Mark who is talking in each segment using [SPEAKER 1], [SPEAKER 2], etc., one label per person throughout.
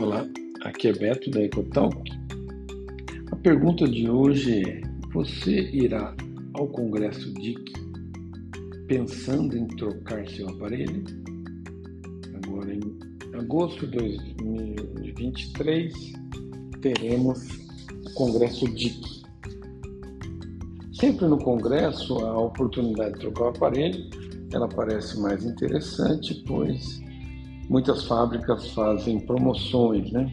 [SPEAKER 1] Olá, aqui é Beto da Ecotalk. A pergunta de hoje é: você irá ao Congresso DIC pensando em trocar seu aparelho? Agora, em agosto de 2023, teremos o Congresso DIC. Sempre no Congresso, a oportunidade de trocar o aparelho ela parece mais interessante, pois muitas fábricas fazem promoções, né?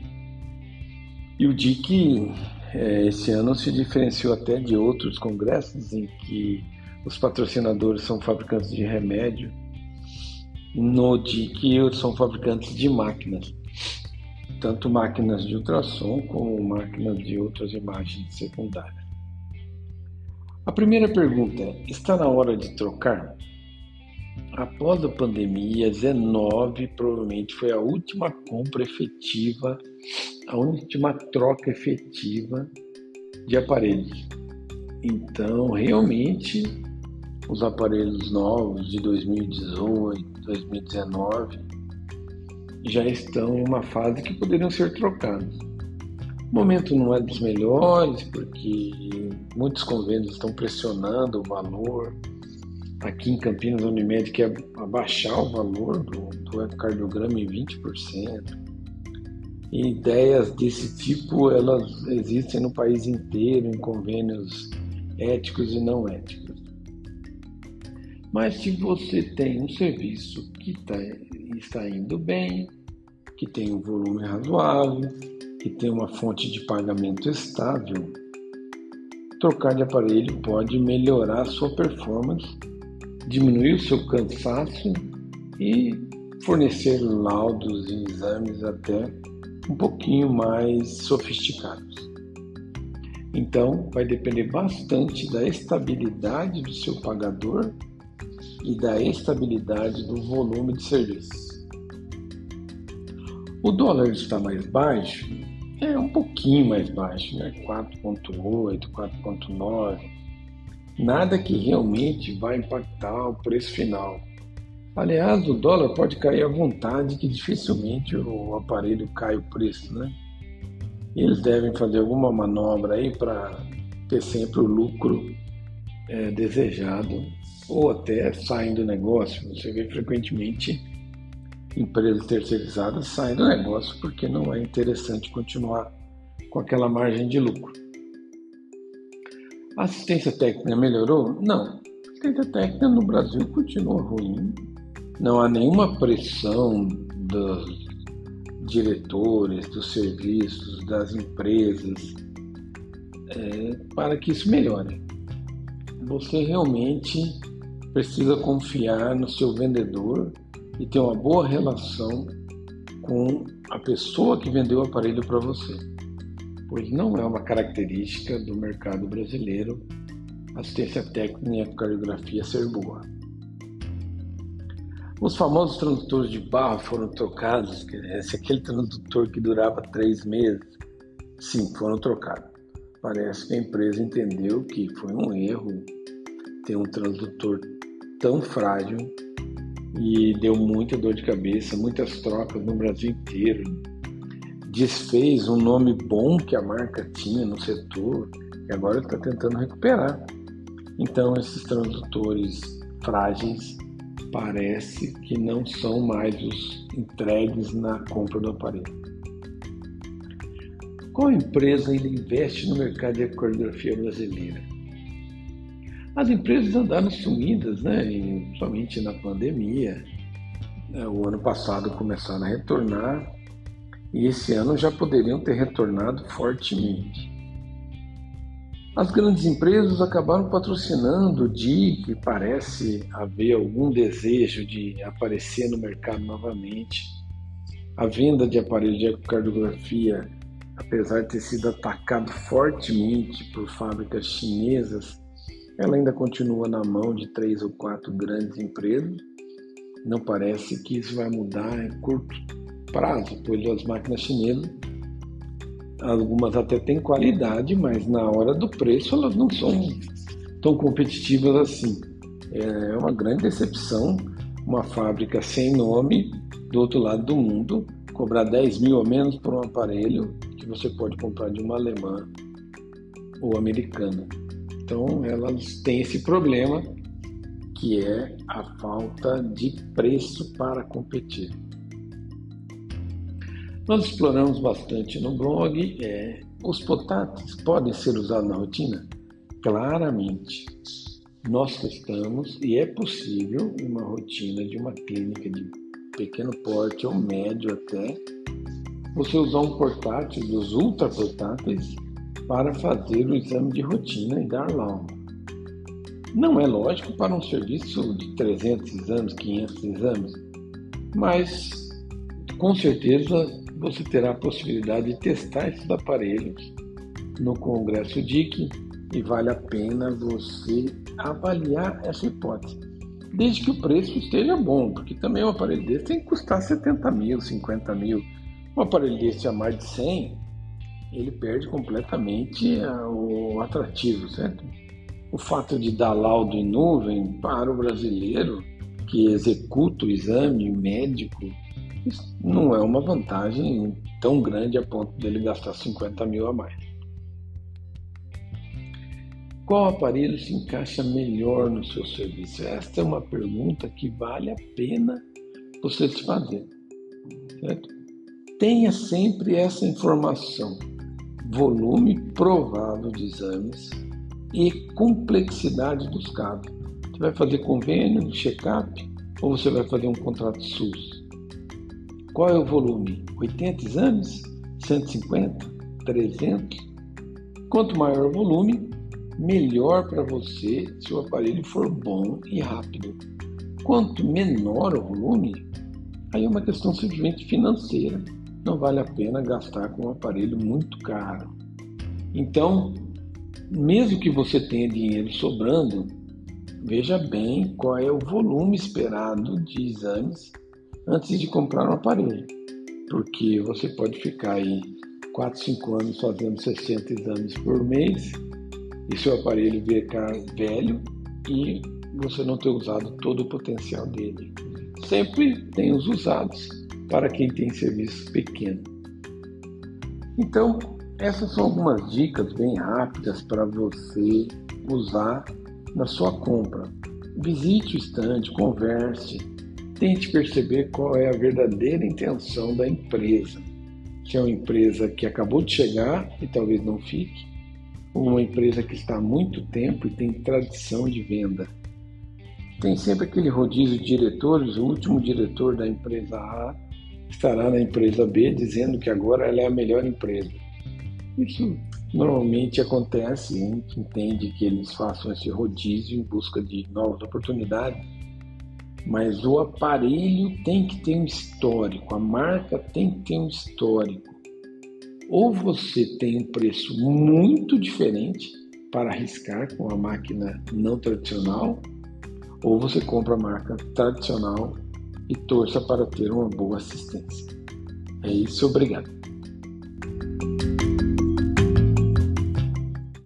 [SPEAKER 1] E o DIC é, esse ano se diferenciou até de outros congressos em que os patrocinadores são fabricantes de remédio. No DIC são fabricantes de máquinas, tanto máquinas de ultrassom como máquinas de outras imagens secundárias. A primeira pergunta é: está na hora de trocar? Após a pandemia, 19 provavelmente foi a última compra efetiva, a última troca efetiva de aparelhos. Então, realmente, os aparelhos novos de 2018, 2019 já estão em uma fase que poderiam ser trocados. O momento não é dos melhores, porque muitos convênios estão pressionando o valor aqui em Campinas, a Unimed quer abaixar o valor do, do ecocardiograma em 20%. E ideias desse tipo, elas existem no país inteiro, em convênios éticos e não éticos. Mas se você tem um serviço que tá, está indo bem, que tem um volume razoável, que tem uma fonte de pagamento estável, trocar de aparelho pode melhorar a sua performance diminuir o seu cansaço e fornecer laudos e exames até um pouquinho mais sofisticados. Então, vai depender bastante da estabilidade do seu pagador e da estabilidade do volume de serviços. O dólar está mais baixo, é um pouquinho mais baixo, né? 4.8, 4.9 nada que realmente vai impactar o preço final. Aliás, o dólar pode cair à vontade, que dificilmente o aparelho cai o preço, né? Eles devem fazer alguma manobra aí para ter sempre o lucro é, desejado ou até saem do negócio. Você vê frequentemente empresas terceirizadas saem do negócio porque não é interessante continuar com aquela margem de lucro. A assistência técnica melhorou? Não. A assistência técnica no Brasil continua ruim. Não há nenhuma pressão dos diretores, dos serviços, das empresas é, para que isso melhore. Você realmente precisa confiar no seu vendedor e ter uma boa relação com a pessoa que vendeu o aparelho para você pois não é uma característica do mercado brasileiro assistência técnica em ecocardiografia ser boa. Os famosos tradutores de barro foram trocados, esse aquele tradutor que durava três meses, sim, foram trocados. Parece que a empresa entendeu que foi um erro ter um tradutor tão frágil e deu muita dor de cabeça, muitas trocas no Brasil inteiro, desfez um nome bom que a marca tinha no setor e agora está tentando recuperar. Então, esses tradutores frágeis parece que não são mais os entregues na compra do aparelho. Qual empresa ainda investe no mercado de ecocardiografia brasileira? As empresas andaram sumidas, né? E, somente na pandemia. Né? O ano passado começaram a retornar e esse ano já poderiam ter retornado fortemente. As grandes empresas acabaram patrocinando o DIC, parece haver algum desejo de aparecer no mercado novamente. A venda de aparelhos de ecocardiografia, apesar de ter sido atacado fortemente por fábricas chinesas, ela ainda continua na mão de três ou quatro grandes empresas. Não parece que isso vai mudar em curto prazo, pois as máquinas chinesas, algumas até têm qualidade, mas na hora do preço elas não são tão competitivas assim. É uma grande decepção uma fábrica sem nome do outro lado do mundo cobrar 10 mil ou menos por um aparelho que você pode comprar de uma alemã ou americana. Então, elas têm esse problema que é a falta de preço para competir. Nós exploramos bastante no blog. É, os potáteis podem ser usados na rotina? Claramente. Nós testamos e é possível uma rotina de uma clínica de pequeno porte ou médio até você usar um portátil dos ultra portáteis para fazer o exame de rotina e dar laudo. Não é lógico para um serviço de 300 exames, 500 exames, mas com certeza você terá a possibilidade de testar esses aparelhos no Congresso DIC e vale a pena você avaliar essa hipótese. Desde que o preço esteja bom, porque também um aparelho desse tem que custar 70 mil, 50 mil. Um aparelho desse a mais de 100, ele perde completamente o atrativo, certo? O fato de dar laudo em nuvem para o brasileiro que executa o exame médico não é uma vantagem tão grande a ponto dele gastar 50 mil a mais. Qual aparelho se encaixa melhor no seu serviço? Esta é uma pergunta que vale a pena você se fazer. Certo? Tenha sempre essa informação: volume provável de exames e complexidade dos casos. Você vai fazer convênio, check-up ou você vai fazer um contrato SUS? Qual é o volume? 80 exames? 150? 300? Quanto maior o volume, melhor para você se o aparelho for bom e rápido. Quanto menor o volume, aí é uma questão simplesmente financeira. Não vale a pena gastar com um aparelho muito caro. Então, mesmo que você tenha dinheiro sobrando, veja bem qual é o volume esperado de exames antes de comprar um aparelho, porque você pode ficar aí 4, 5 anos fazendo 60 exames por mês e seu aparelho ficar velho e você não ter usado todo o potencial dele. Sempre tem os usados para quem tem serviço pequeno. Então, essas são algumas dicas bem rápidas para você usar na sua compra. Visite o estande, converse, Tente perceber qual é a verdadeira intenção da empresa. Se é uma empresa que acabou de chegar e talvez não fique, ou uma empresa que está há muito tempo e tem tradição de venda. Tem sempre aquele rodízio de diretores, o último diretor da empresa A estará na empresa B dizendo que agora ela é a melhor empresa. Isso normalmente acontece, a gente entende que eles façam esse rodízio em busca de novas oportunidades mas o aparelho tem que ter um histórico, a marca tem que ter um histórico. Ou você tem um preço muito diferente para arriscar com a máquina não tradicional, ou você compra a marca tradicional e torça para ter uma boa assistência. É isso, obrigado.